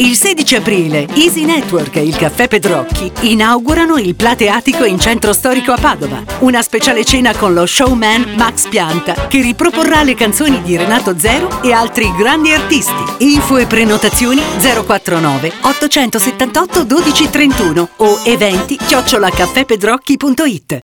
Il 16 aprile Easy Network e il Caffè Pedrocchi inaugurano il Plateatico in centro storico a Padova. Una speciale cena con lo showman Max Pianta che riproporrà le canzoni di Renato Zero e altri grandi artisti. Info e prenotazioni 049 878 1231 o eventi chiocciolacaffèpedrocchi.it